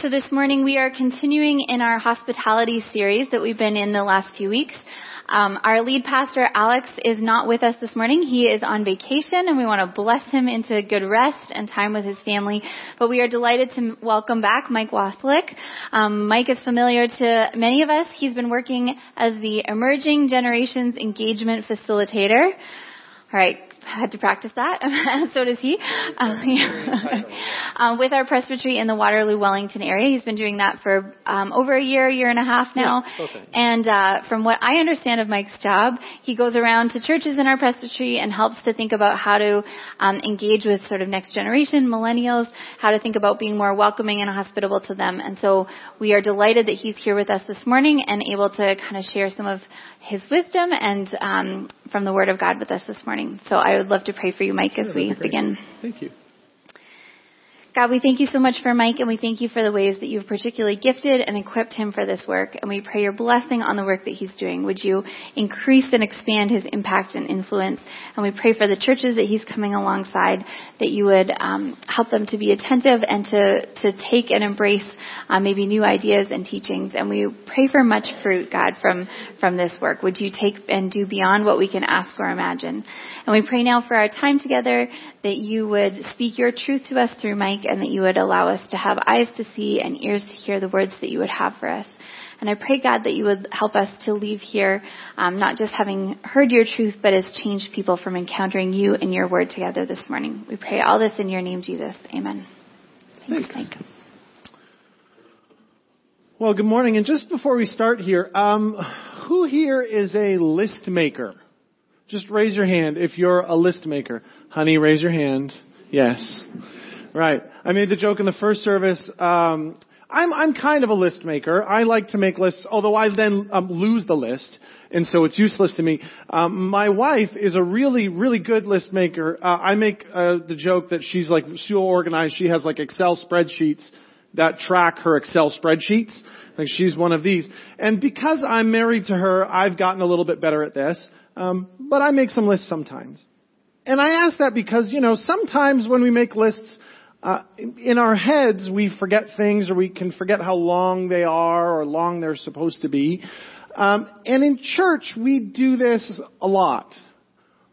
So this morning we are continuing in our hospitality series that we've been in the last few weeks. Um, our lead pastor Alex is not with us this morning. He is on vacation, and we want to bless him into good rest and time with his family. But we are delighted to welcome back Mike Waslick. Um, Mike is familiar to many of us. He's been working as the Emerging Generations Engagement Facilitator. All right, had to practice that. so does he. Um, yeah. um, with our presbytery in the Waterloo Wellington area. He's been doing that for um, over a year, year and a half now. Yeah, okay. And uh, from what I understand of Mike's job, he goes around to churches in our presbytery and helps to think about how to um, engage with sort of next generation, millennials, how to think about being more welcoming and hospitable to them. And so we are delighted that he's here with us this morning and able to kind of share some of his wisdom and um, from the Word of God with us this morning. So I would love to pray for you, Mike, as we begin. Thank you. God, we thank you so much for Mike and we thank you for the ways that you've particularly gifted and equipped him for this work. And we pray your blessing on the work that he's doing. Would you increase and expand his impact and influence? And we pray for the churches that he's coming alongside that you would um, help them to be attentive and to, to take and embrace uh, maybe new ideas and teachings. And we pray for much fruit, God, from, from this work. Would you take and do beyond what we can ask or imagine? And we pray now for our time together that you would speak your truth to us through Mike and that you would allow us to have eyes to see and ears to hear the words that you would have for us. And I pray, God, that you would help us to leave here um, not just having heard your truth, but as changed people from encountering you and your word together this morning. We pray all this in your name, Jesus. Amen. Thanks, Thanks. Mike. Well, good morning. And just before we start here, um, who here is a list maker? Just raise your hand if you're a list maker. Honey, raise your hand. Yes. Right. I made the joke in the first service. Um, I'm I'm kind of a list maker. I like to make lists, although I then um, lose the list, and so it's useless to me. Um, my wife is a really really good list maker. Uh, I make uh, the joke that she's like she'll organize. She has like Excel spreadsheets that track her Excel spreadsheets. Like she's one of these. And because I'm married to her, I've gotten a little bit better at this. Um, but I make some lists sometimes. And I ask that because, you know, sometimes when we make lists, uh, in our heads we forget things or we can forget how long they are or long they're supposed to be. Um, and in church we do this a lot.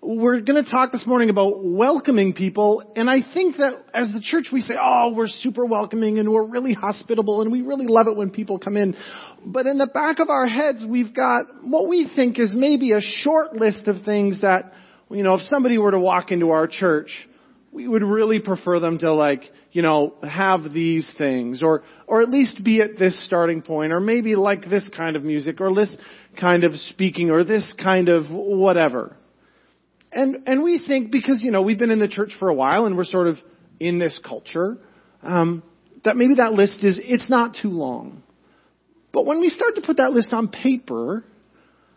We're going to talk this morning about welcoming people, and I think that as the church we say, oh, we're super welcoming and we're really hospitable and we really love it when people come in. But in the back of our heads, we've got what we think is maybe a short list of things that, you know, if somebody were to walk into our church, we would really prefer them to like, you know, have these things or, or at least be at this starting point or maybe like this kind of music or this kind of speaking or this kind of whatever. And, and we think because, you know, we've been in the church for a while and we're sort of in this culture, um, that maybe that list is, it's not too long. But when we start to put that list on paper,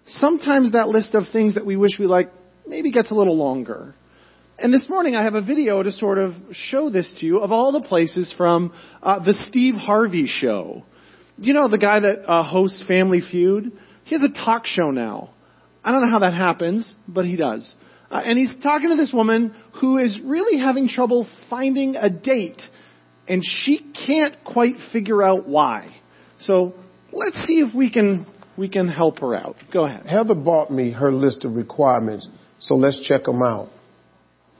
sometimes that list of things that we wish we liked maybe gets a little longer. And this morning I have a video to sort of show this to you of all the places from uh, the Steve Harvey show. You know the guy that uh, hosts Family Feud? He has a talk show now. I don't know how that happens, but he does. Uh, and he's talking to this woman who is really having trouble finding a date, and she can't quite figure out why. So let's see if we can we can help her out. Go ahead. Heather bought me her list of requirements, so let's check them out.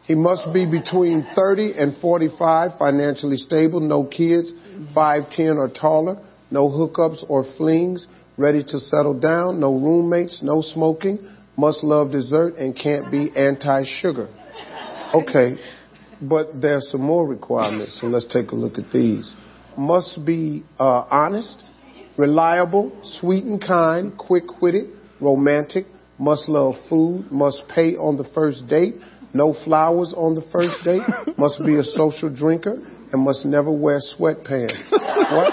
He must be between 30 and 45, financially stable, no kids, 5'10 or taller, no hookups or flings, ready to settle down, no roommates, no smoking, must love dessert, and can't be anti-sugar. Okay, but there's some more requirements, so let's take a look at these. Must be uh, honest, reliable, sweet and kind, quick-witted, romantic, must love food, must pay on the first date, no flowers on the first date, must be a social drinker, and must never wear sweatpants. what?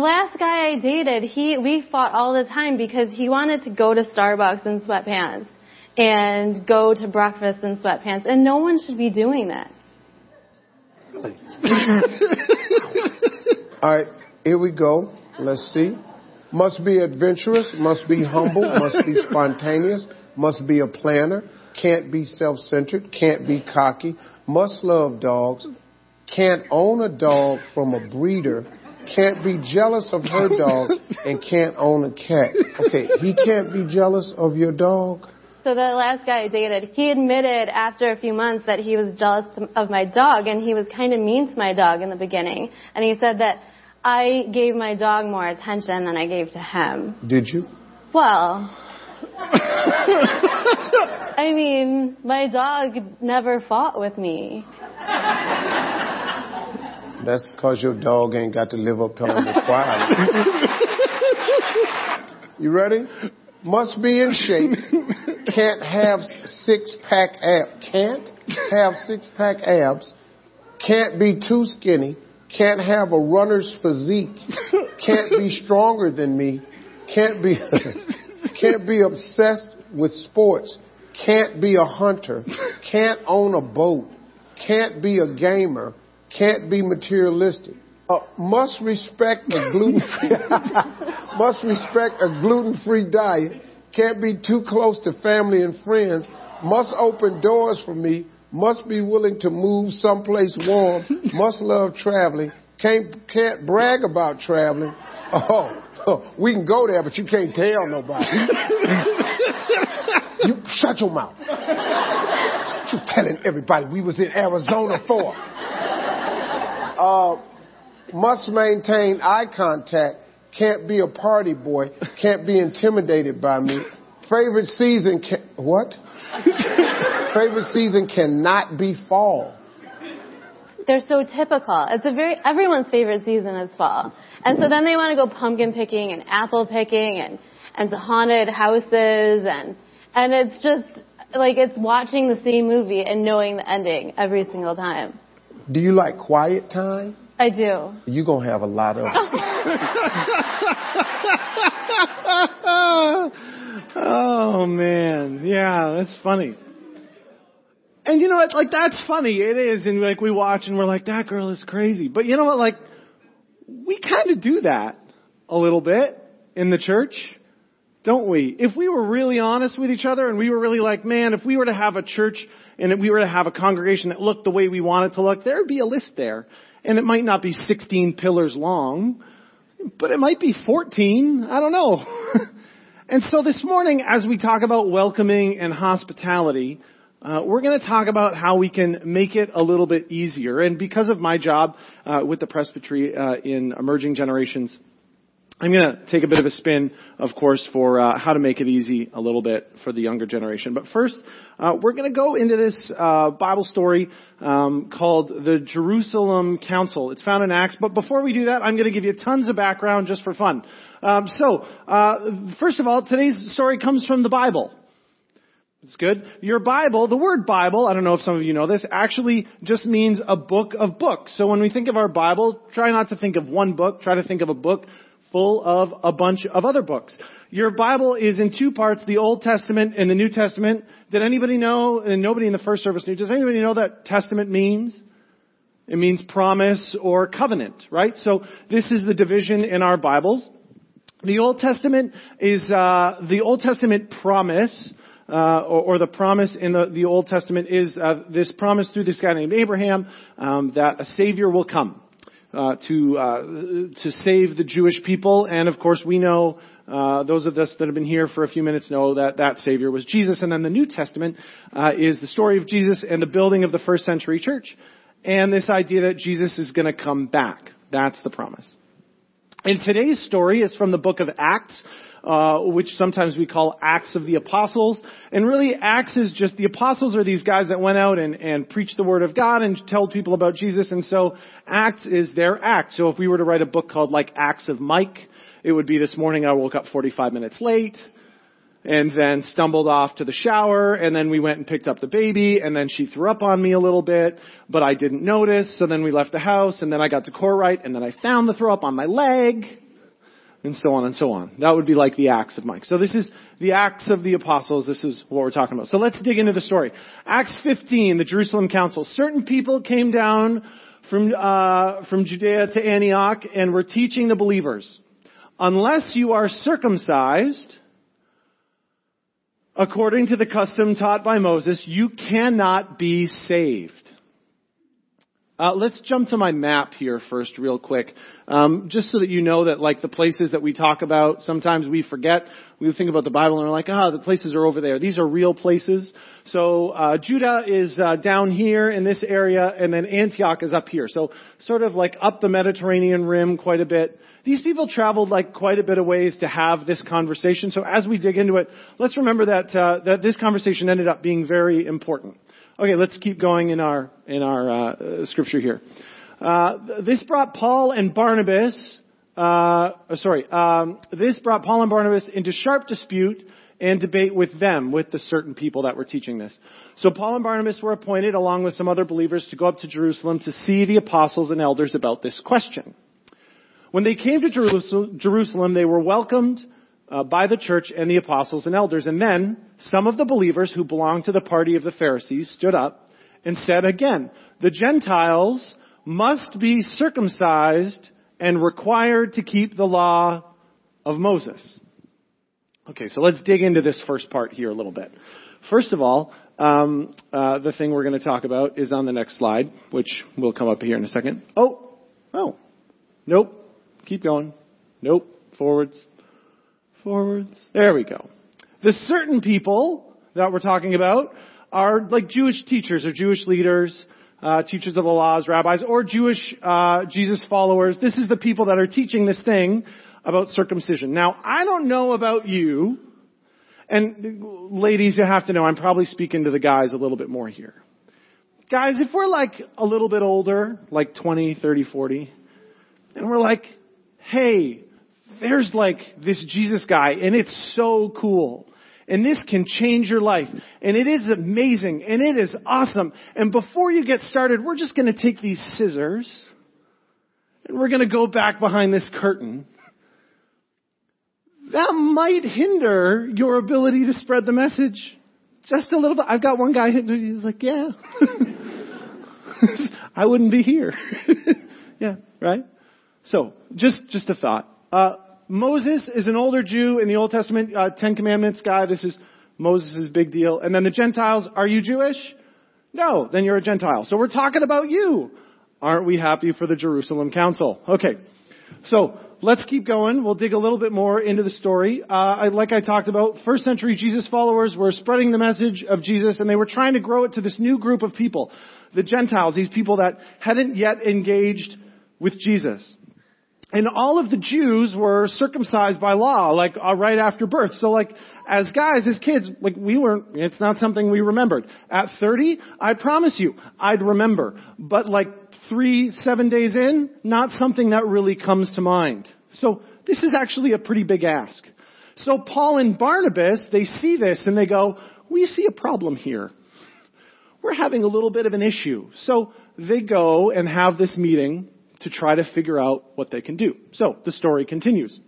last guy I dated, he we fought all the time because he wanted to go to Starbucks in sweatpants and go to breakfast in sweatpants, and no one should be doing that. All right, here we go. Let's see. Must be adventurous, must be humble, must be spontaneous, must be a planner, can't be self-centered, can't be cocky, must love dogs, can't own a dog from a breeder, can't be jealous of her dog, and can't own a cat. Okay, he can't be jealous of your dog? So the last guy I dated, he admitted after a few months that he was jealous of my dog and he was kind of mean to my dog in the beginning. And he said that I gave my dog more attention than I gave to him. Did you? Well, I mean, my dog never fought with me. That's because your dog ain't got to live up to the requirements. you ready? Must be in shape. Can't have six pack abs. Can't have six pack abs. Can't be too skinny. Can't have a runner's physique. Can't be stronger than me. Can't be can't be obsessed with sports. Can't be a hunter. Can't own a boat. Can't be a gamer. Can't be materialistic. Uh, must respect a gluten free must respect a gluten free diet. Can't be too close to family and friends. Must open doors for me. Must be willing to move someplace warm. must love traveling. Can't can't brag about traveling. Oh, oh, we can go there, but you can't tell nobody. you shut your mouth. You telling everybody we was in Arizona for? Uh, must maintain eye contact. Can't be a party boy. Can't be intimidated by me. Favorite season can, what? Favorite season cannot be fall. They're so typical. It's a very, everyone's favorite season is fall. And so then they want to go pumpkin picking and apple picking and, and to haunted houses and, and it's just, like it's watching the same movie and knowing the ending every single time. Do you like quiet time? I do. You're going to have a lot of. oh man, yeah, that's funny. And you know what? Like that's funny. It is, and like we watch and we're like, that girl is crazy. But you know what? Like we kind of do that a little bit in the church, don't we? If we were really honest with each other and we were really like, man, if we were to have a church and if we were to have a congregation that looked the way we want it to look, there would be a list there. And it might not be 16 pillars long, but it might be 14. I don't know. and so this morning, as we talk about welcoming and hospitality, uh, we're going to talk about how we can make it a little bit easier. And because of my job uh, with the presbytery uh, in emerging generations, I'm going to take a bit of a spin, of course, for uh, how to make it easy a little bit for the younger generation. But first, uh, we're going to go into this uh, Bible story um, called the Jerusalem Council. It's found in Acts. But before we do that, I'm going to give you tons of background just for fun. Um, so, first of all, today's story comes from the Bible. It's good. Your Bible, the word Bible, I don't know if some of you know this, actually just means a book of books. So when we think of our Bible, try not to think of one book, try to think of a book full of a bunch of other books. Your Bible is in two parts, the Old Testament and the New Testament. Did anybody know, and nobody in the first service knew, does anybody know that Testament means? It means promise or covenant, right? So this is the division in our Bibles. The Old Testament is, uh, the Old Testament promise uh, or, or, the promise in the, the Old Testament is uh, this promise through this guy named Abraham um, that a Savior will come uh, to uh, to save the Jewish people, and of course we know. Uh, those of us that have been here for a few minutes know that that Savior was Jesus. And then the New Testament uh, is the story of Jesus and the building of the first century church. And this idea that Jesus is going to come back. That's the promise. And today's story is from the book of Acts, uh, which sometimes we call Acts of the Apostles. And really, Acts is just the apostles are these guys that went out and, and preached the word of God and told people about Jesus. And so Acts is their act. So if we were to write a book called like Acts of Mike, it would be this morning I woke up 45 minutes late and then stumbled off to the shower and then we went and picked up the baby and then she threw up on me a little bit but I didn't notice so then we left the house and then I got to Courtright and then I found the throw up on my leg and so on and so on. That would be like the Acts of Mike. So this is the Acts of the Apostles. This is what we're talking about. So let's dig into the story. Acts 15, the Jerusalem Council. Certain people came down from, uh, from Judea to Antioch and were teaching the believers, unless you are circumcised, according to the custom taught by Moses, you cannot be saved. Uh, let's jump to my map here first, real quick, um, just so that you know that like the places that we talk about, sometimes we forget. We think about the Bible and we're like, ah, the places are over there. These are real places. So uh, Judah is uh, down here in this area, and then Antioch is up here. So sort of like up the Mediterranean rim quite a bit. These people traveled like quite a bit of ways to have this conversation. So as we dig into it, let's remember that uh, that this conversation ended up being very important. Okay, let's keep going in our in our uh, scripture here. Uh, this brought Paul and Barnabas. Uh, sorry, um, this brought Paul and Barnabas into sharp dispute and debate with them, with the certain people that were teaching this. So Paul and Barnabas were appointed, along with some other believers, to go up to Jerusalem to see the apostles and elders about this question. When they came to Jerusalem, they were welcomed uh, by the church and the apostles and elders. And then some of the believers who belonged to the party of the Pharisees stood up and said again, the Gentiles must be circumcised and required to keep the law of Moses. Okay, so let's dig into this first part here a little bit. First of all, um, uh, the thing we're going to talk about is on the next slide, which will come up here in a second. Oh, oh, nope. Keep going. Nope. Forwards. Forwards. There we go. The certain people that we're talking about are like Jewish teachers or Jewish leaders, uh, teachers of the laws, rabbis, or Jewish uh, Jesus followers. This is the people that are teaching this thing about circumcision. Now, I don't know about you, and ladies, you have to know I'm probably speaking to the guys a little bit more here. Guys, if we're like a little bit older, like 20, 30, 40, and we're like, hey, there's like this Jesus guy and it's so cool. And this can change your life. And it is amazing. And it is awesome. And before you get started, we're just going to take these scissors and we're going to go back behind this curtain. That might hinder your ability to spread the message just a little bit. I've got one guy, he's like, yeah. I wouldn't be here. yeah, right? So, just, just a thought. Uh, Moses is an older Jew in the Old Testament, uh, Ten Commandments guy. This is Moses' big deal. And then the Gentiles, are you Jewish? No, then you're a Gentile. So we're talking about you. Aren't we happy for the Jerusalem Council? Okay. So let's keep going. We'll dig a little bit more into the story. Uh, like I talked about, first century Jesus followers were spreading the message of Jesus and they were trying to grow it to this new group of people. The Gentiles, these people that hadn't yet engaged with Jesus. And all of the Jews were circumcised by law, like uh, right after birth. So like, as guys, as kids, like we weren't, it's not something we remembered. At 30, I promise you, I'd remember. But like three, seven days in, not something that really comes to mind. So this is actually a pretty big ask. So Paul and Barnabas, they see this and they go, we see a problem here. We're having a little bit of an issue. So they go and have this meeting to try to figure out what they can do. So the story continues.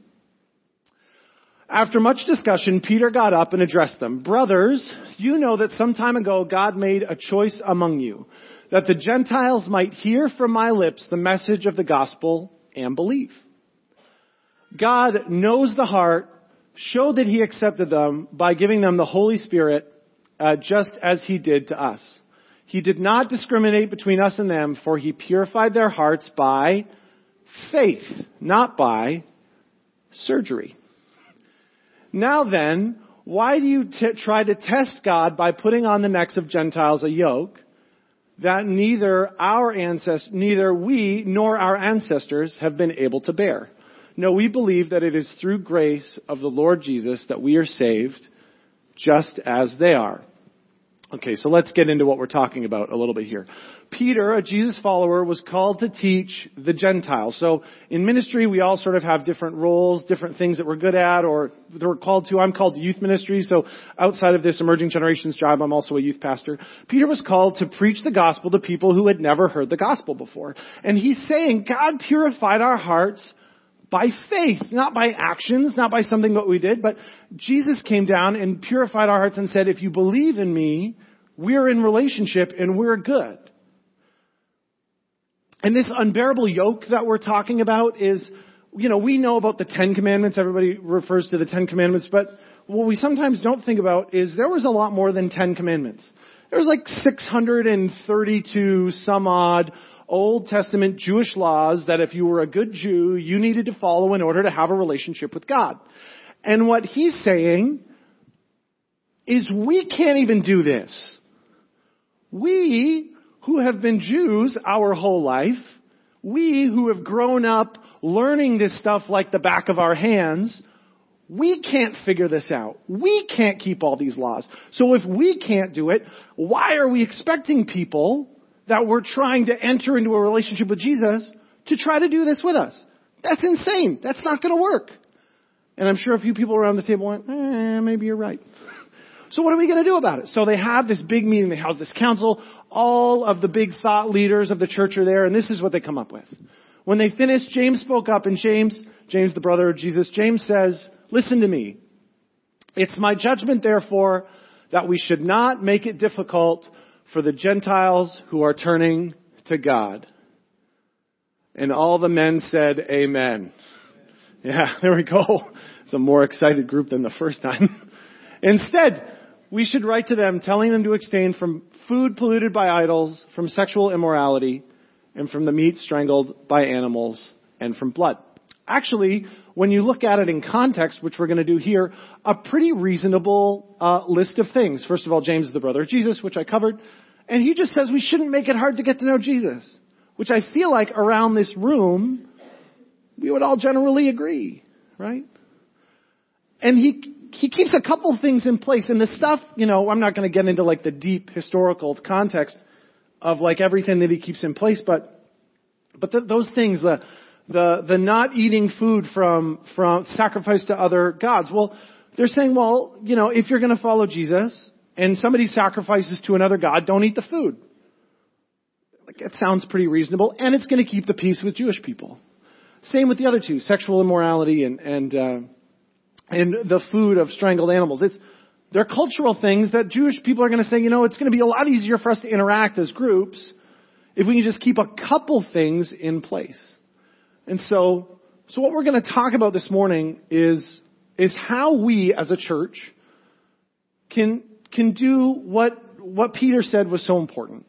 After much discussion, Peter got up and addressed them. Brothers, you know that some time ago God made a choice among you, that the Gentiles might hear from my lips the message of the gospel and believe. God knows the heart, showed that he accepted them by giving them the Holy Spirit, uh, just as he did to us. He did not discriminate between us and them, for he purified their hearts by faith, not by surgery. Now then, why do you t- try to test God by putting on the necks of Gentiles a yoke that neither our ancestors, neither we nor our ancestors have been able to bear? No, we believe that it is through grace of the Lord Jesus that we are saved, just as they are. Okay, so let's get into what we're talking about a little bit here. Peter, a Jesus follower, was called to teach the Gentiles. So in ministry, we all sort of have different roles, different things that we're good at or that we're called to. I'm called to youth ministry, so outside of this emerging generations job, I'm also a youth pastor. Peter was called to preach the gospel to people who had never heard the gospel before. And he's saying God purified our hearts by faith, not by actions, not by something that we did, but Jesus came down and purified our hearts and said, if you believe in me, we're in relationship and we're good. And this unbearable yoke that we're talking about is, you know, we know about the Ten Commandments. Everybody refers to the Ten Commandments, but what we sometimes don't think about is there was a lot more than Ten Commandments. There was like 632 some odd Old Testament Jewish laws that if you were a good Jew, you needed to follow in order to have a relationship with God. And what he's saying is we can't even do this. We who have been Jews our whole life, we who have grown up learning this stuff like the back of our hands, we can't figure this out. We can't keep all these laws. So if we can't do it, why are we expecting people that we're trying to enter into a relationship with Jesus to try to do this with us? That's insane. That's not going to work. And I'm sure a few people around the table went, eh, maybe you're right. So what are we going to do about it? So they have this big meeting, they have this council, all of the big thought leaders of the church are there, and this is what they come up with. When they finished, James spoke up, and James, James the brother of Jesus, James says, listen to me. It's my judgment, therefore, that we should not make it difficult for the Gentiles who are turning to God. And all the men said, Amen. Yeah, there we go. It's a more excited group than the first time. Instead, we should write to them telling them to abstain from food polluted by idols, from sexual immorality, and from the meat strangled by animals, and from blood. Actually, when you look at it in context, which we're going to do here, a pretty reasonable uh, list of things. First of all, James is the brother of Jesus, which I covered, and he just says we shouldn't make it hard to get to know Jesus, which I feel like around this room we would all generally agree, right? And he he keeps a couple things in place. And the stuff, you know, I'm not going to get into like the deep historical context of like everything that he keeps in place, but but the, those things, the the the not eating food from from sacrifice to other gods. Well, they're saying, well, you know, if you're going to follow Jesus and somebody sacrifices to another god, don't eat the food. Like it sounds pretty reasonable, and it's going to keep the peace with Jewish people. Same with the other two, sexual immorality and and uh, and the food of strangled animals. It's, they're cultural things that Jewish people are going to say, you know, it's going to be a lot easier for us to interact as groups if we can just keep a couple things in place. And so, so what we're going to talk about this morning is, is how we as a church can, can do what, what Peter said was so important.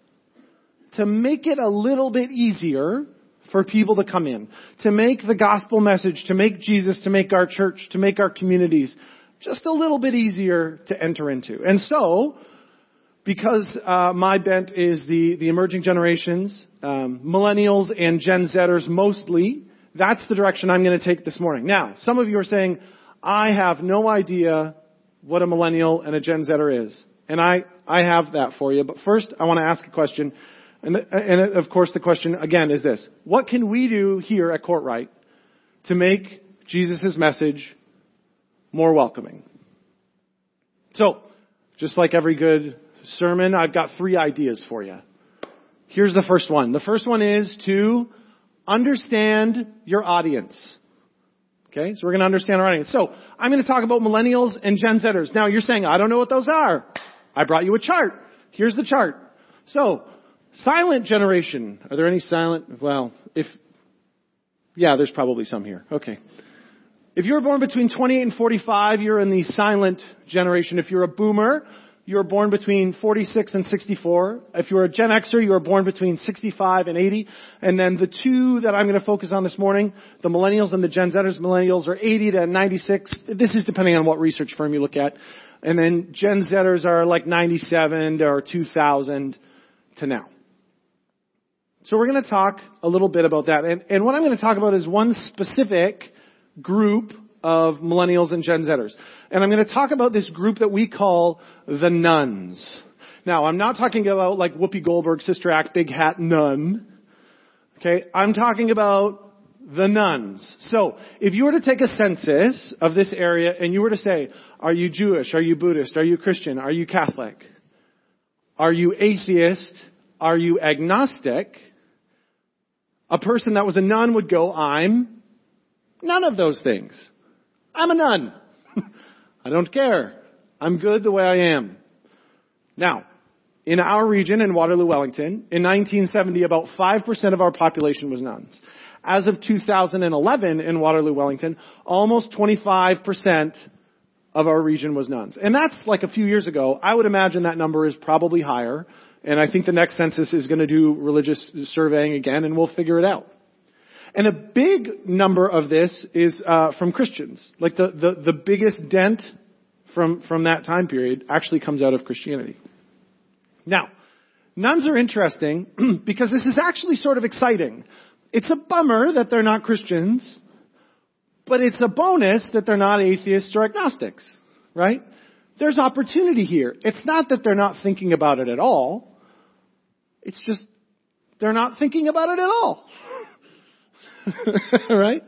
To make it a little bit easier for people to come in, to make the gospel message, to make Jesus, to make our church, to make our communities just a little bit easier to enter into. And so, because uh, my bent is the, the emerging generations, um, millennials and Gen Zers mostly, that's the direction I'm going to take this morning. Now, some of you are saying, I have no idea what a millennial and a Gen Zer is. And I, I have that for you. But first, I want to ask a question. And, and of course, the question again is this: What can we do here at Courtright to make Jesus' message more welcoming? So, just like every good sermon, I've got three ideas for you. Here's the first one. The first one is to understand your audience. Okay, so we're going to understand our audience. So I'm going to talk about millennials and Gen Zers. Now you're saying, I don't know what those are. I brought you a chart. Here's the chart. So Silent generation. Are there any silent? Well, if, yeah, there's probably some here. Okay. If you were born between 28 and 45, you're in the silent generation. If you're a boomer, you were born between 46 and 64. If you're a Gen Xer, you were born between 65 and 80. And then the two that I'm going to focus on this morning, the millennials and the Gen Zers, millennials are 80 to 96. This is depending on what research firm you look at. And then Gen Zers are like 97 or 2000 to now. So we're going to talk a little bit about that. And, and what I'm going to talk about is one specific group of millennials and Gen Zers. And I'm going to talk about this group that we call the nuns. Now, I'm not talking about like Whoopi Goldberg, Sister Act, Big Hat Nun. Okay, I'm talking about the nuns. So, if you were to take a census of this area and you were to say, are you Jewish? Are you Buddhist? Are you Christian? Are you Catholic? Are you atheist? Are you agnostic? A person that was a nun would go, I'm none of those things. I'm a nun. I don't care. I'm good the way I am. Now, in our region in Waterloo, Wellington, in 1970, about 5% of our population was nuns. As of 2011 in Waterloo, Wellington, almost 25% of our region was nuns. And that's like a few years ago. I would imagine that number is probably higher And I think the next census is going to do religious surveying again, and we'll figure it out. And a big number of this is uh, from Christians. Like the, the, the biggest dent from, from that time period actually comes out of Christianity. Now, nuns are interesting because this is actually sort of exciting. It's a bummer that they're not Christians, but it's a bonus that they're not atheists or agnostics, right? There's opportunity here. It's not that they're not thinking about it at all. It's just they're not thinking about it at all. right?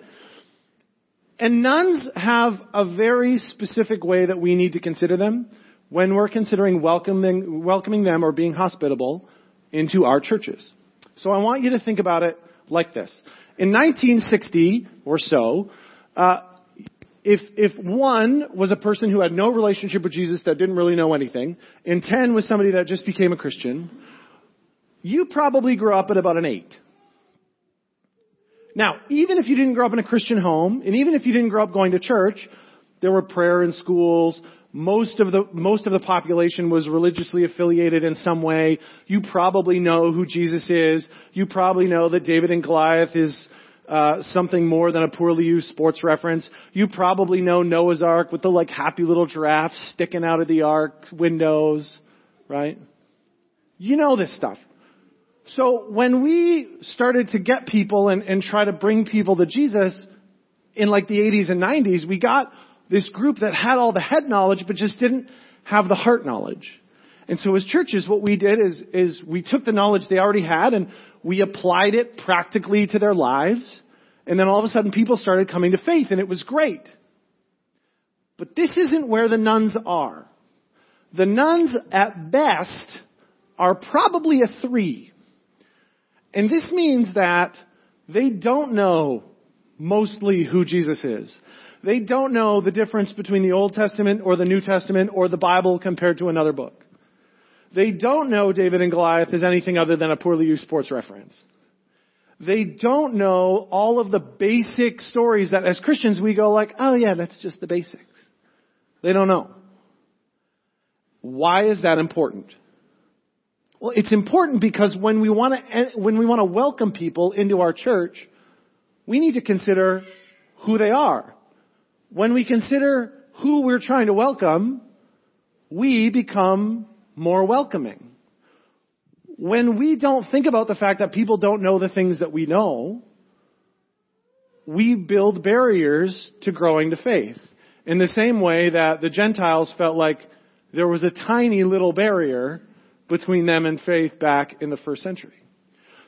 And nuns have a very specific way that we need to consider them when we're considering welcoming, welcoming them or being hospitable into our churches. So I want you to think about it like this. In 1960 or so, uh, if if one was a person who had no relationship with Jesus that didn't really know anything, and ten was somebody that just became a Christian, you probably grew up at about an eight. Now, even if you didn't grow up in a Christian home, and even if you didn't grow up going to church, there were prayer in schools. Most of the, most of the population was religiously affiliated in some way. You probably know who Jesus is. You probably know that David and Goliath is, uh, something more than a poorly used sports reference. You probably know Noah's Ark with the like happy little giraffes sticking out of the ark windows, right? You know this stuff. So when we started to get people and, and try to bring people to Jesus in like the 80s and 90s, we got this group that had all the head knowledge but just didn't have the heart knowledge. And so as churches, what we did is, is we took the knowledge they already had and we applied it practically to their lives. And then all of a sudden people started coming to faith and it was great. But this isn't where the nuns are. The nuns at best are probably a three. And this means that they don't know mostly who Jesus is. They don't know the difference between the Old Testament or the New Testament or the Bible compared to another book. They don't know David and Goliath is anything other than a poorly used sports reference. They don't know all of the basic stories that as Christians we go like, oh yeah, that's just the basics. They don't know. Why is that important? Well, it's important because when we want to, when we want to welcome people into our church, we need to consider who they are. When we consider who we're trying to welcome, we become more welcoming. When we don't think about the fact that people don't know the things that we know, we build barriers to growing to faith. In the same way that the Gentiles felt like there was a tiny little barrier between them and faith back in the first century.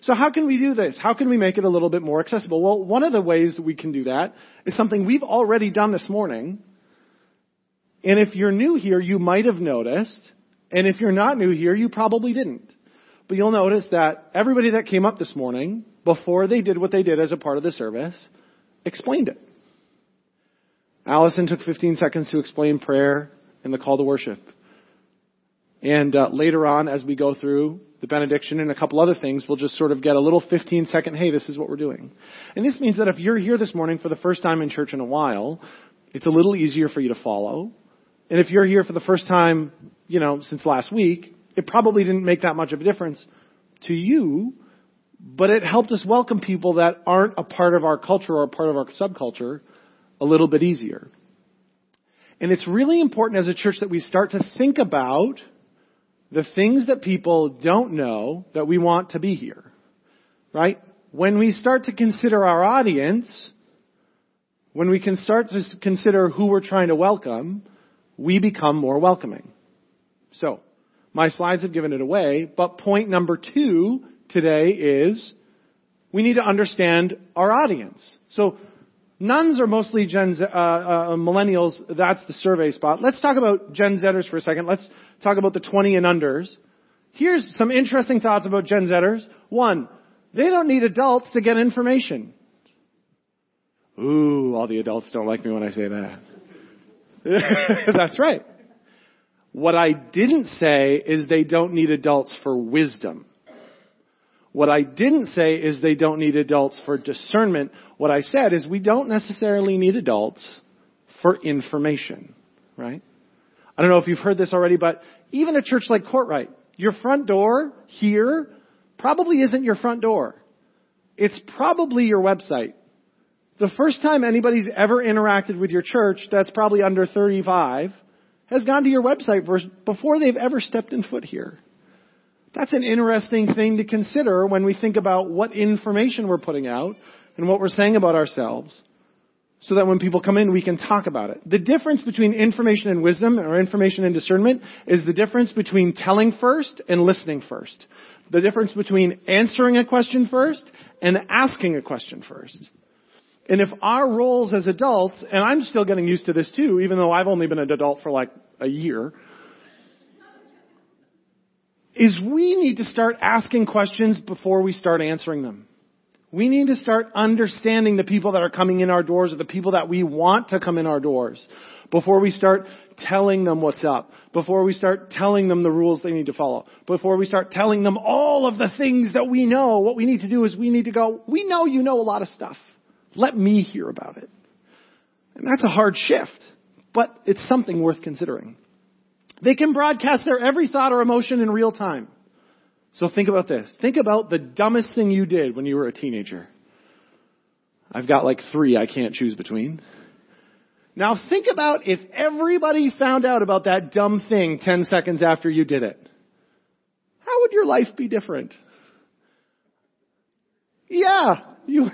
So how can we do this? How can we make it a little bit more accessible? Well, one of the ways that we can do that is something we've already done this morning. And if you're new here, you might have noticed. And if you're not new here, you probably didn't. But you'll notice that everybody that came up this morning, before they did what they did as a part of the service, explained it. Allison took 15 seconds to explain prayer and the call to worship. And uh, later on, as we go through the benediction and a couple other things, we'll just sort of get a little 15 second, hey, this is what we're doing. And this means that if you're here this morning for the first time in church in a while, it's a little easier for you to follow. And if you're here for the first time, you know, since last week, it probably didn't make that much of a difference to you, but it helped us welcome people that aren't a part of our culture or a part of our subculture a little bit easier. And it's really important as a church that we start to think about the things that people don't know that we want to be here. Right? When we start to consider our audience, when we can start to consider who we're trying to welcome, we become more welcoming. So, my slides have given it away, but point number two today is we need to understand our audience. So, nuns are mostly Gen Z, uh, uh, millennials. That's the survey spot. Let's talk about Gen Zers for a second. Let's talk about the 20 and unders. Here's some interesting thoughts about Gen Zers. One, they don't need adults to get information. Ooh, all the adults don't like me when I say that. That's right. What I didn't say is they don't need adults for wisdom. What I didn't say is they don't need adults for discernment. What I said is we don't necessarily need adults for information, right? I don't know if you've heard this already, but even a church like Courtright, Your front door here probably isn't your front door. It's probably your website. The first time anybody's ever interacted with your church that's probably under 35 has gone to your website before they've ever stepped in foot here. That's an interesting thing to consider when we think about what information we're putting out and what we're saying about ourselves so that when people come in, we can talk about it. The difference between information and wisdom or information and discernment is the difference between telling first and listening first. The difference between answering a question first and asking a question first. And if our roles as adults, and I'm still getting used to this too, even though I've only been an adult for like a year, is we need to start asking questions before we start answering them. We need to start understanding the people that are coming in our doors or the people that we want to come in our doors before we start telling them what's up, before we start telling them the rules they need to follow, before we start telling them all of the things that we know. What we need to do is we need to go, we know you know a lot of stuff. Let me hear about it. And that's a hard shift, but it's something worth considering. They can broadcast their every thought or emotion in real time. So think about this. Think about the dumbest thing you did when you were a teenager. I've got like three I can't choose between. Now think about if everybody found out about that dumb thing 10 seconds after you did it. How would your life be different? Yeah, you,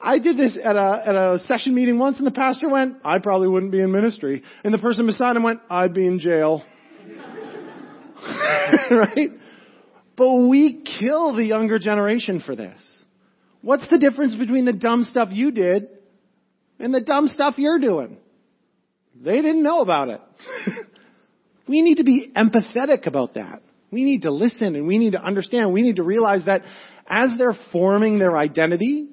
I did this at a, at a session meeting once and the pastor went, I probably wouldn't be in ministry. And the person beside him went, I'd be in jail. right? But we kill the younger generation for this. What's the difference between the dumb stuff you did and the dumb stuff you're doing? They didn't know about it. we need to be empathetic about that. We need to listen and we need to understand. We need to realize that as they're forming their identity,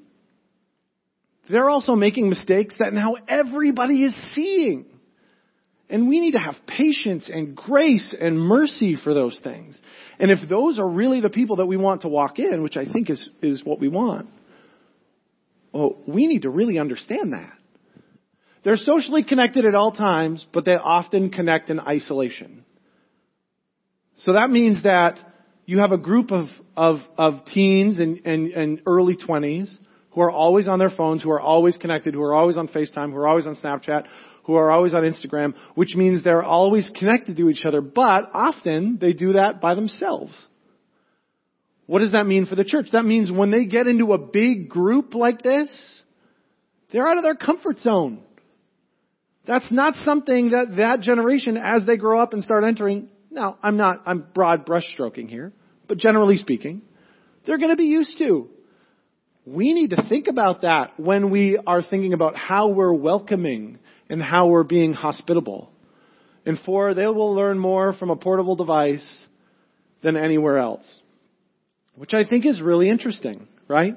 they're also making mistakes that now everybody is seeing. And we need to have patience and grace and mercy for those things. And if those are really the people that we want to walk in, which I think is, is what we want, well, we need to really understand that. They're socially connected at all times, but they often connect in isolation. So that means that you have a group of, of, of teens and, and, and early 20s who are always on their phones, who are always connected, who are always on FaceTime, who are always on Snapchat, who are always on Instagram, which means they're always connected to each other, but often they do that by themselves. What does that mean for the church? That means when they get into a big group like this, they're out of their comfort zone. That's not something that that generation, as they grow up and start entering, now I'm not, I'm broad brushstroking here, but generally speaking, they're going to be used to. We need to think about that when we are thinking about how we're welcoming and how we're being hospitable. And four, they will learn more from a portable device than anywhere else, which I think is really interesting, right?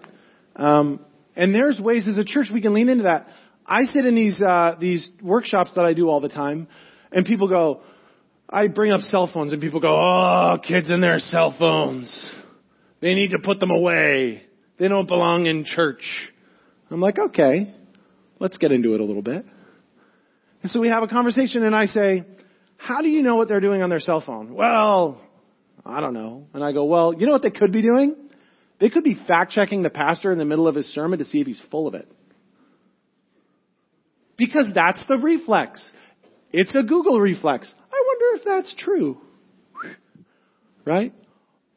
Um, and there's ways as a church we can lean into that. I sit in these uh, these workshops that I do all the time, and people go, I bring up cell phones, and people go, "Oh, kids and their cell phones, they need to put them away." They don't belong in church. I'm like, okay, let's get into it a little bit. And so we have a conversation and I say, how do you know what they're doing on their cell phone? Well, I don't know. And I go, well, you know what they could be doing? They could be fact checking the pastor in the middle of his sermon to see if he's full of it. Because that's the reflex. It's a Google reflex. I wonder if that's true. Right?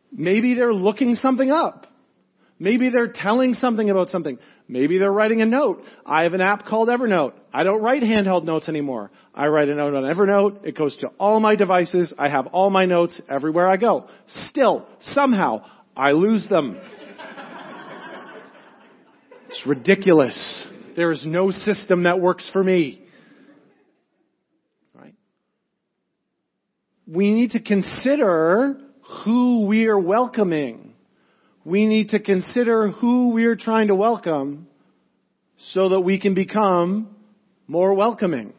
Maybe they're looking something up. Maybe they're telling something about something. Maybe they're writing a note. I have an app called Evernote. I don't write handheld notes anymore. I write a note on Evernote. It goes to all my devices. I have all my notes everywhere I go. Still, somehow, I lose them. it's ridiculous. There is no system that works for me. Right? We need to consider who we are welcoming we need to consider who we're trying to welcome so that we can become more welcoming.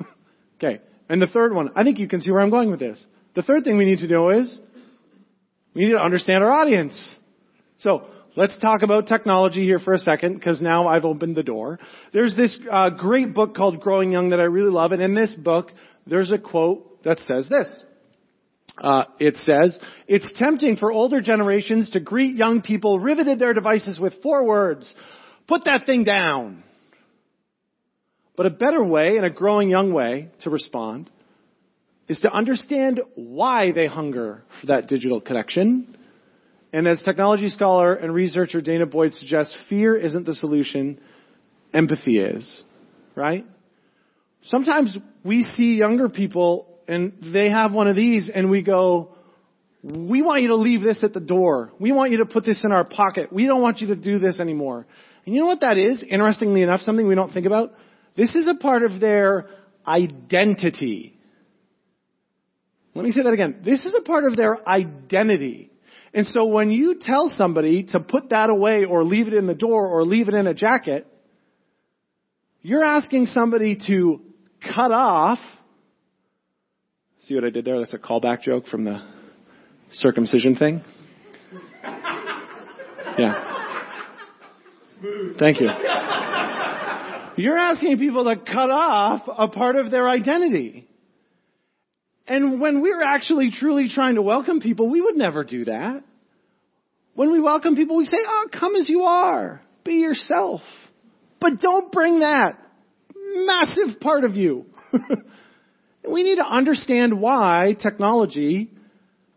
okay. And the third one, I think you can see where I'm going with this. The third thing we need to know is we need to understand our audience. So let's talk about technology here for a second because now I've opened the door. There's this uh, great book called Growing Young that I really love, and in this book there's a quote that says this: Uh, it says, it's tempting for older generations to greet young people riveted their devices with four words. Put that thing down. But a better way and a growing young way to respond is to understand why they hunger for that digital connection. And as technology scholar and researcher Dana Boyd suggests, fear isn't the solution, empathy is. Right? Sometimes we see younger people and they have one of these and we go, we want you to leave this at the door. We want you to put this in our pocket. We don't want you to do this anymore. And you know what that is? Interestingly enough, something we don't think about. This is a part of their identity. Let me say that again. This is a part of their identity. And so when you tell somebody to put that away or leave it in the door or leave it in a jacket, you're asking somebody to cut off See what I did there? That's a callback joke from the circumcision thing. Yeah. Smooth. Thank you. You're asking people to cut off a part of their identity. And when we're actually truly trying to welcome people, we would never do that. When we welcome people, we say, oh, come as you are. Be yourself. But don't bring that massive part of you. we need to understand why technology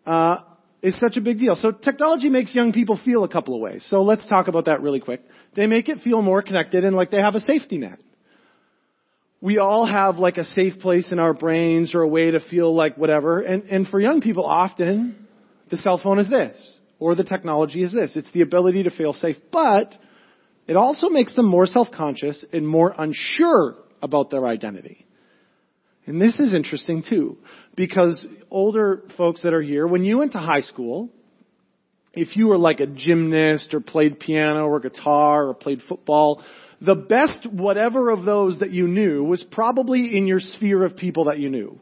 uh, is such a big deal. So technology makes young people feel a couple of ways. So let's talk about that really quick. They make it feel more connected and like they have a safety net. We all have like a safe place in our brains or a way to feel like whatever. And, and for young people, often the cell phone is this or the technology is this. It's the ability to feel safe, but it also makes them more self-conscious and more unsure about their identity. And this is interesting too, because older folks that are here, when you went to high school, if you were like a gymnast or played piano or guitar or played football, the best whatever of those that you knew was probably in your sphere of people that you knew.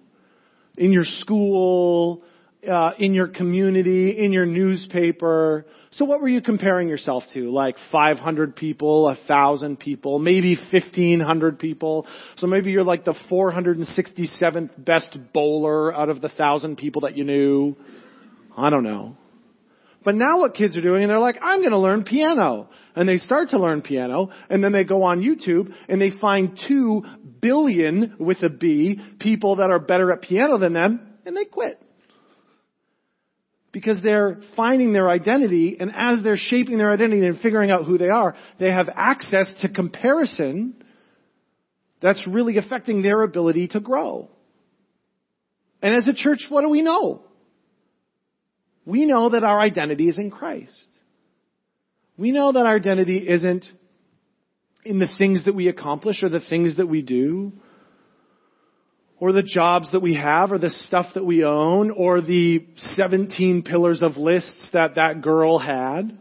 In your school, uh, in your community, in your newspaper. So what were you comparing yourself to? Like 500 people, 1,000 people, maybe 1,500 people. So maybe you're like the 467th best bowler out of the 1,000 people that you knew. I don't know. But now what kids are doing, and they're like, I'm to learn piano. And they start to learn piano, and then they go on YouTube, and they find two billion, with a B, people that are better at piano than them, and they quit because they're finding their identity, and as they're shaping their identity and figuring out who they are, they have access to comparison that's really affecting their ability to grow. And as a church, what do we know? We know that our identity is in Christ. We know that our identity isn't in the things that we accomplish or the things that we do or the jobs that we have, or the stuff that we own, or the 17 pillars of lists that that girl had.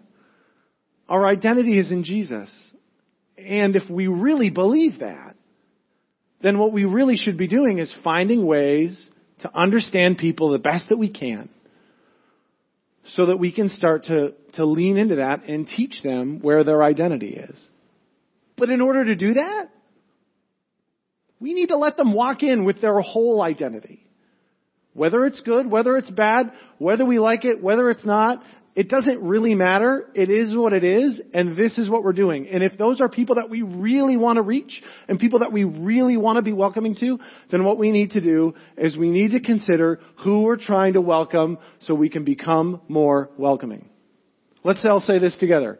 Our identity is in Jesus. And if we really believe that, then what we really should be doing is finding ways to understand people the best that we can so that we can start to, to lean into that and teach them where their identity is. But in order to do that, we need to let them walk in with their whole identity. Whether it's good, whether it's bad, whether we like it, whether it's not, it doesn't really matter. It is what it is, and this is what we're doing. And if those are people that we really want to reach, and people that we really want to be welcoming to, then what we need to do is we need to consider who we're trying to welcome so we can become more welcoming. Let's all say this together.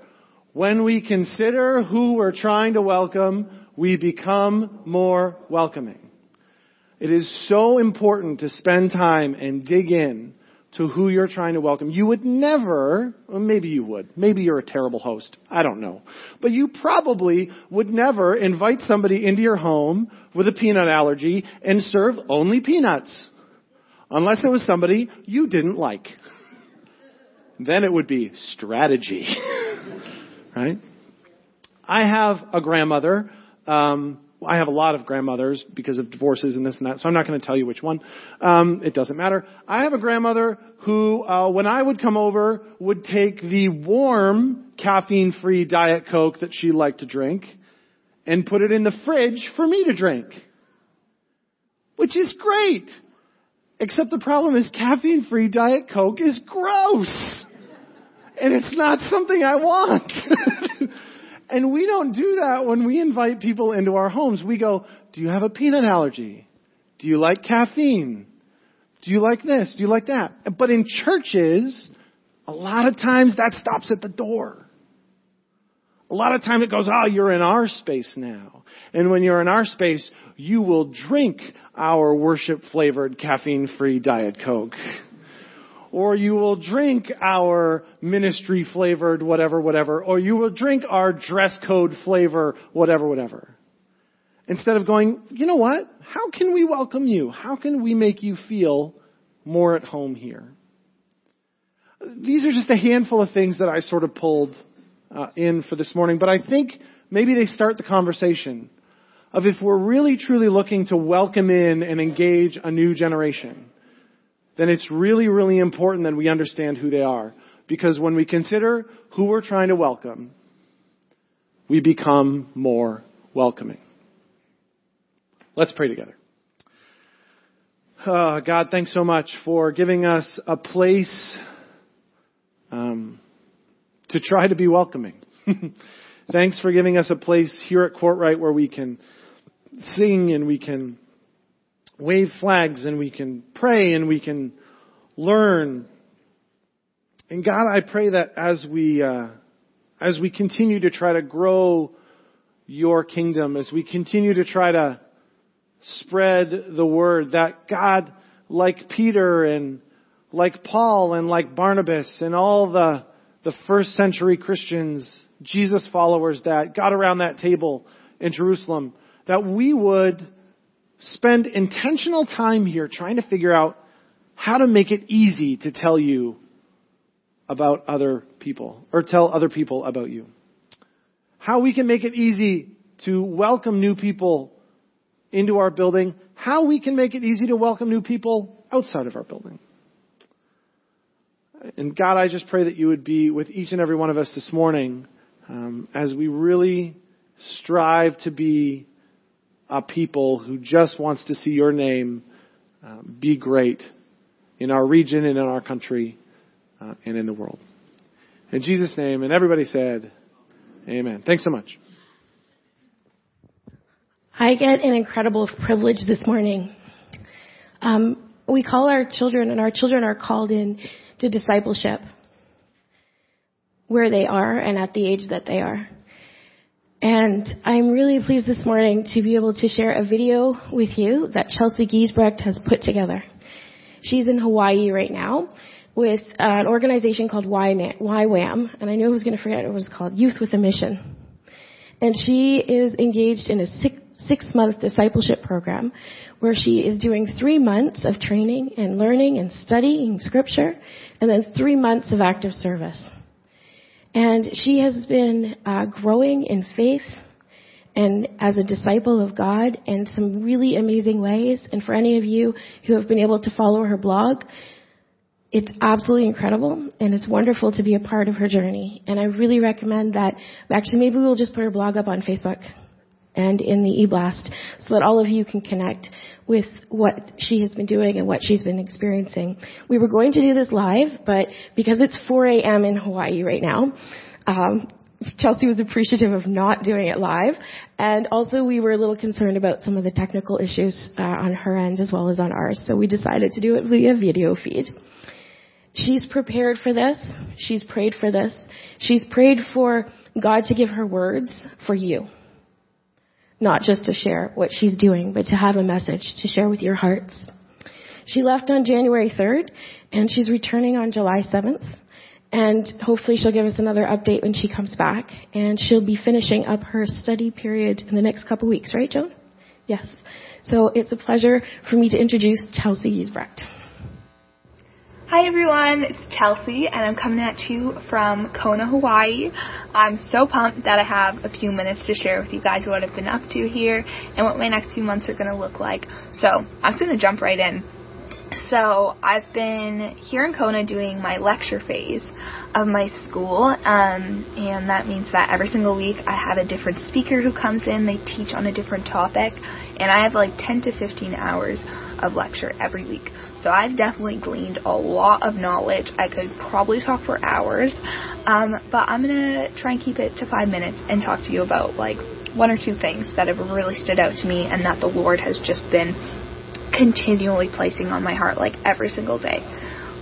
When we consider who we're trying to welcome, we become more welcoming. It is so important to spend time and dig in to who you're trying to welcome. You would never, well maybe you would, maybe you're a terrible host, I don't know. But you probably would never invite somebody into your home with a peanut allergy and serve only peanuts. Unless it was somebody you didn't like. Then it would be strategy. right? I have a grandmother um, I have a lot of grandmothers because of divorces and this and that, so I'm not going to tell you which one. Um, it doesn't matter. I have a grandmother who, uh, when I would come over, would take the warm, caffeine-free Diet Coke that she liked to drink and put it in the fridge for me to drink. Which is great. Except the problem is caffeine free Diet Coke is gross. And it's not something I want. and we don't do that when we invite people into our homes. We go, do you have a peanut allergy? Do you like caffeine? Do you like this? Do you like that? But in churches, a lot of times that stops at the door. A lot of time it goes, oh, you're in our space now. And when you're in our space, you will drink our worship flavored caffeine free Diet Coke. Or you will drink our ministry flavored whatever, whatever. Or you will drink our dress code flavor, whatever, whatever. Instead of going, you know what? How can we welcome you? How can we make you feel more at home here? These are just a handful of things that I sort of pulled uh, in for this morning, but I think maybe they start the conversation of if we're really truly looking to welcome in and engage a new generation, then it's really, really important that we understand who they are. Because when we consider who we're trying to welcome, we become more welcoming. Let's pray together. Oh, God, thanks so much for giving us a place um, to try to be welcoming. Thanks for giving us a place here at Courtright where we can sing and we can wave flags and we can pray and we can learn. And God, I pray that as we uh, as we continue to try to grow your kingdom, as we continue to try to spread the word, that God, like Peter and like Paul and like Barnabas and all the the first century Christians, Jesus followers that got around that table in Jerusalem, that we would spend intentional time here trying to figure out how to make it easy to tell you about other people, or tell other people about you. How we can make it easy to welcome new people into our building. How we can make it easy to welcome new people outside of our building. And God, I just pray that you would be with each and every one of us this morning um, as we really strive to be a people who just wants to see your name uh, be great in our region and in our country uh, and in the world. In Jesus' name, and everybody said, Amen. Thanks so much. I get an incredible privilege this morning. Um, we call our children, and our children are called in to discipleship where they are and at the age that they are. And I'm really pleased this morning to be able to share a video with you that Chelsea Giesbrecht has put together. She's in Hawaii right now with an organization called YWAM, and I know was going to forget what it was called Youth with a Mission. And she is engaged in a six, six month discipleship program where she is doing three months of training and learning and studying scripture and then three months of active service. And she has been uh, growing in faith and as a disciple of God in some really amazing ways. And for any of you who have been able to follow her blog, it's absolutely incredible and it's wonderful to be a part of her journey. And I really recommend that, actually maybe we'll just put her blog up on Facebook and in the e-blast so that all of you can connect with what she has been doing and what she's been experiencing. We were going to do this live, but because it's 4 a.m. in Hawaii right now, um, Chelsea was appreciative of not doing it live, and also we were a little concerned about some of the technical issues uh, on her end as well as on ours, so we decided to do it via video feed. She's prepared for this. She's prayed for this. She's prayed for God to give her words for you not just to share what she's doing, but to have a message to share with your hearts. She left on January 3rd, and she's returning on July 7th. And hopefully she'll give us another update when she comes back. And she'll be finishing up her study period in the next couple weeks, right, Joan? Yes. So it's a pleasure for me to introduce Chelsea Giesbrecht. Hi everyone, it's Chelsea and I'm coming at you from Kona, Hawaii. I'm so pumped that I have a few minutes to share with you guys what I've been up to here and what my next few months are going to look like. So I'm just going to jump right in. So I've been here in Kona doing my lecture phase of my school, um, and that means that every single week I have a different speaker who comes in. They teach on a different topic, and I have like 10 to 15 hours of lecture every week. So I've definitely gleaned a lot of knowledge. I could probably talk for hours, um, but I'm gonna try and keep it to five minutes and talk to you about like one or two things that have really stood out to me and that the Lord has just been continually placing on my heart like every single day.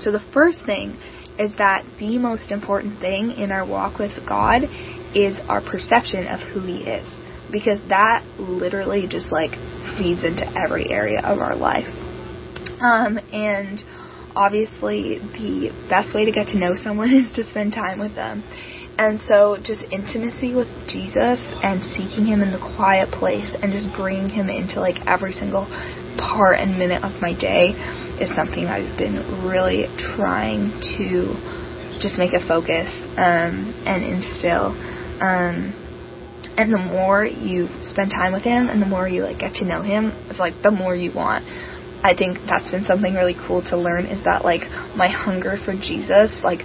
So the first thing is that the most important thing in our walk with God is our perception of who He is. Because that literally just like feeds into every area of our life. Um, and obviously, the best way to get to know someone is to spend time with them. And so, just intimacy with Jesus and seeking Him in the quiet place and just bringing Him into like every single part and minute of my day is something I've been really trying to just make a focus um, and instill. Um, and the more you spend time with Him and the more you like get to know Him, it's like the more you want. I think that's been something really cool to learn is that like my hunger for Jesus, like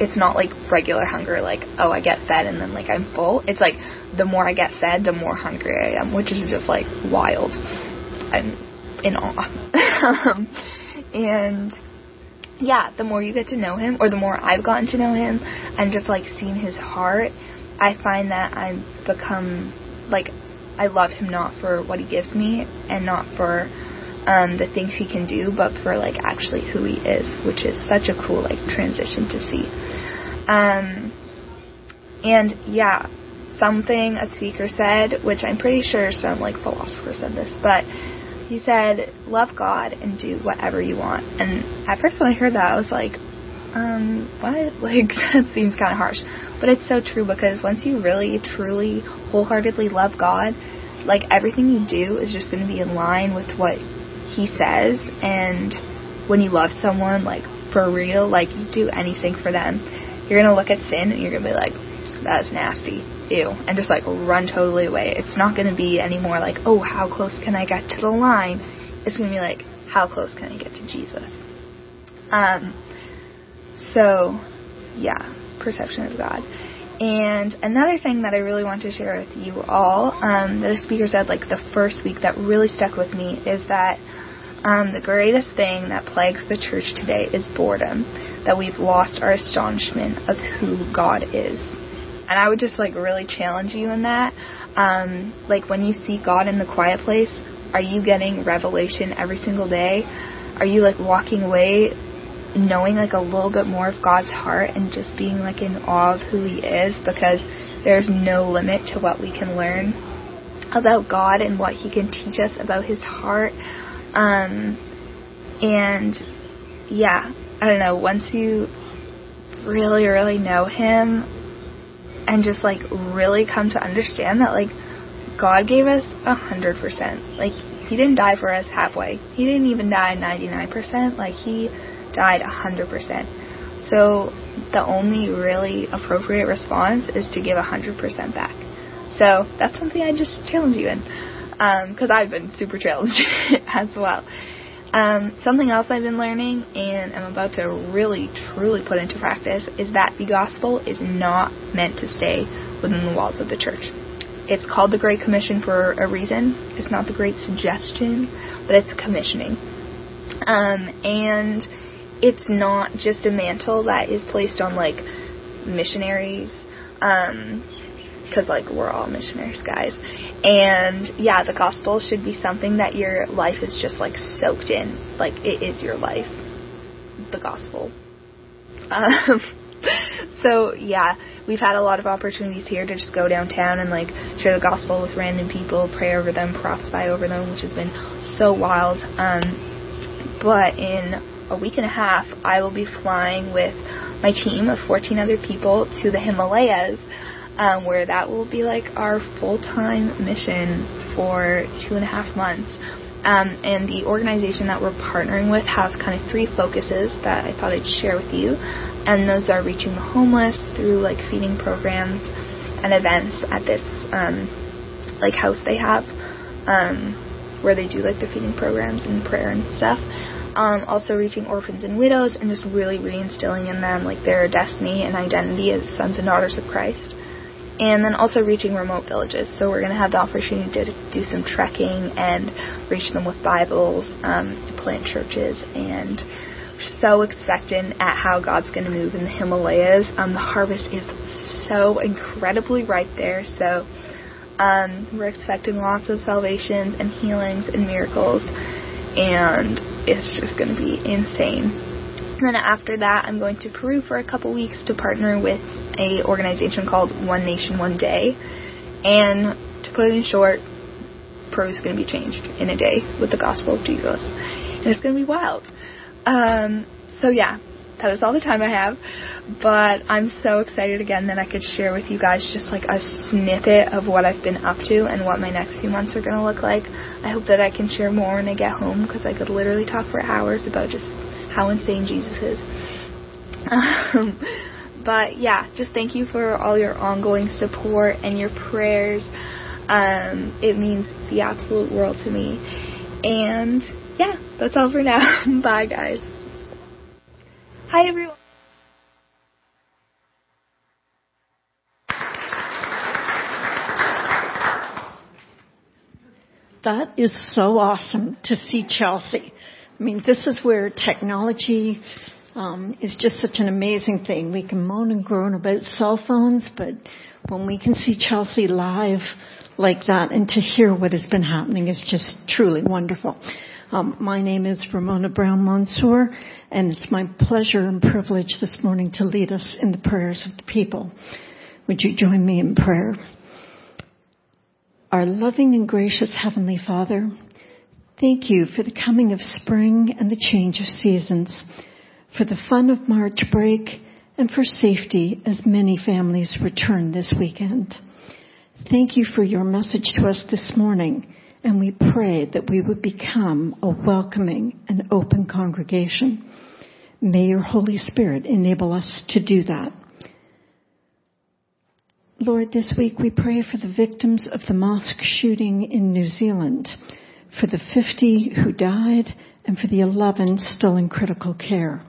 it's not like regular hunger, like, oh, I get fed and then like I'm full. It's like the more I get fed, the more hungry I am, which is just like wild. I'm in awe. um, and yeah, the more you get to know him, or the more I've gotten to know him, and just like seen his heart, I find that I've become like I love him not for what he gives me and not for um, the things he can do, but for like actually who he is, which is such a cool like transition to see. Um, and yeah, something a speaker said, which I'm pretty sure some like philosopher said this, but he said, "Love God and do whatever you want." And at first, when I heard that, I was like, um, what? Like that seems kind of harsh, but it's so true because once you really, truly, wholeheartedly love God, like everything you do is just going to be in line with what He says, and when you love someone, like for real, like you do anything for them you're gonna look at sin and you're gonna be like, that's nasty, ew, and just like run totally away. It's not gonna be anymore like, oh, how close can I get to the line? It's gonna be like, how close can I get to Jesus? Um, so, yeah, perception of God. And another thing that I really want to share with you all, um, that the speaker said like the first week that really stuck with me is that um, the greatest thing that plagues the church today is boredom, that we've lost our astonishment of who God is. And I would just like really challenge you in that. Um, like when you see God in the quiet place, are you getting revelation every single day? Are you like walking away knowing like a little bit more of God's heart and just being like in awe of who He is because there's no limit to what we can learn about God and what He can teach us about His heart. Um, and yeah, I don't know, once you really, really know him and just like really come to understand that like God gave us a hundred percent. Like he didn't die for us halfway. He didn't even die ninety nine percent. Like he died a hundred percent. So the only really appropriate response is to give a hundred percent back. So that's something I just challenge you in because um, I've been super challenged as well. Um, something else I've been learning and I'm about to really truly put into practice is that the gospel is not meant to stay within the walls of the church. It's called the Great Commission for a reason. It's not the Great Suggestion, but it's commissioning. Um, and it's not just a mantle that is placed on like missionaries. Um, because like we're all missionaries guys. And yeah the gospel should be something that your life is just like soaked in. Like it is your life. The gospel. Um, so yeah we've had a lot of opportunities here to just go downtown and like share the gospel with random people pray over them prophesy over them which has been so wild. Um, but in a week and a half i will be flying with my team of 14 other people to the himalayas um, where that will be like our full time mission for two and a half months. Um, and the organization that we're partnering with has kind of three focuses that I thought I'd share with you. And those are reaching the homeless through like feeding programs and events at this um, like house they have um, where they do like the feeding programs and prayer and stuff. Um, also reaching orphans and widows and just really reinstilling in them like their destiny and identity as sons and daughters of Christ. And then also reaching remote villages. So we're going to have the opportunity to do some trekking and reach them with Bibles, um, plant churches, and so expectant at how God's going to move in the Himalayas. Um, the harvest is so incredibly ripe there. So um, we're expecting lots of salvations and healings and miracles, and it's just going to be insane. And then after that, I'm going to Peru for a couple weeks to partner with a organization called One Nation One Day. And to put it in short, Peru is going to be changed in a day with the gospel of Jesus, and it's going to be wild. Um, so yeah, that is all the time I have. But I'm so excited again that I could share with you guys just like a snippet of what I've been up to and what my next few months are going to look like. I hope that I can share more when I get home because I could literally talk for hours about just how insane Jesus is. Um, but yeah, just thank you for all your ongoing support and your prayers. Um, it means the absolute world to me. And yeah, that's all for now. Bye, guys. Hi, everyone. That is so awesome to see Chelsea. I mean, this is where technology um, is just such an amazing thing. We can moan and groan about cell phones, but when we can see Chelsea live like that and to hear what has been happening is just truly wonderful. Um, my name is Ramona Brown Mansour, and it's my pleasure and privilege this morning to lead us in the prayers of the people. Would you join me in prayer? Our loving and gracious Heavenly Father, thank you for the coming of spring and the change of seasons, for the fun of March break, and for safety as many families return this weekend. Thank you for your message to us this morning, and we pray that we would become a welcoming and open congregation. May your Holy Spirit enable us to do that. Lord, this week we pray for the victims of the mosque shooting in New Zealand, for the 50 who died, and for the 11 still in critical care.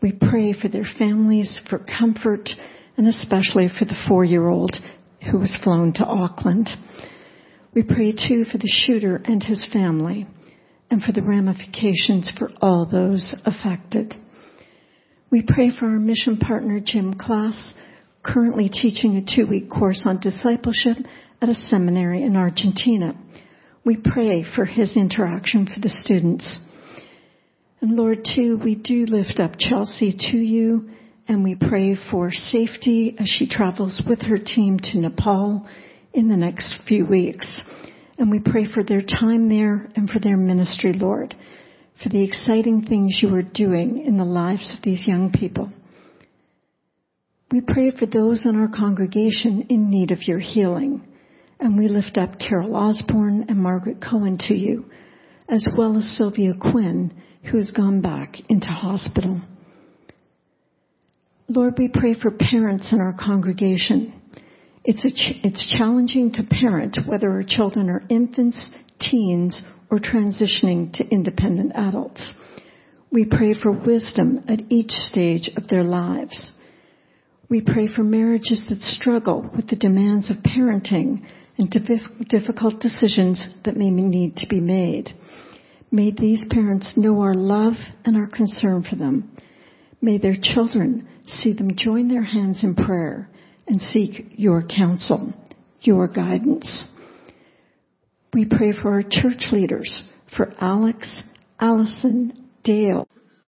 We pray for their families, for comfort, and especially for the four year old who was flown to Auckland. We pray too for the shooter and his family, and for the ramifications for all those affected. We pray for our mission partner, Jim Class, currently teaching a two week course on discipleship at a seminary in Argentina. We pray for his interaction for the students. And Lord, too, we do lift up Chelsea to you and we pray for safety as she travels with her team to Nepal in the next few weeks. And we pray for their time there and for their ministry, Lord, for the exciting things you are doing in the lives of these young people. We pray for those in our congregation in need of your healing, and we lift up Carol Osborne and Margaret Cohen to you, as well as Sylvia Quinn, who has gone back into hospital. Lord, we pray for parents in our congregation. It's, ch- it's challenging to parent whether our children are infants, teens, or transitioning to independent adults. We pray for wisdom at each stage of their lives. We pray for marriages that struggle with the demands of parenting and difficult decisions that may need to be made. May these parents know our love and our concern for them. May their children see them join their hands in prayer and seek your counsel, your guidance. We pray for our church leaders, for Alex, Allison, Dale,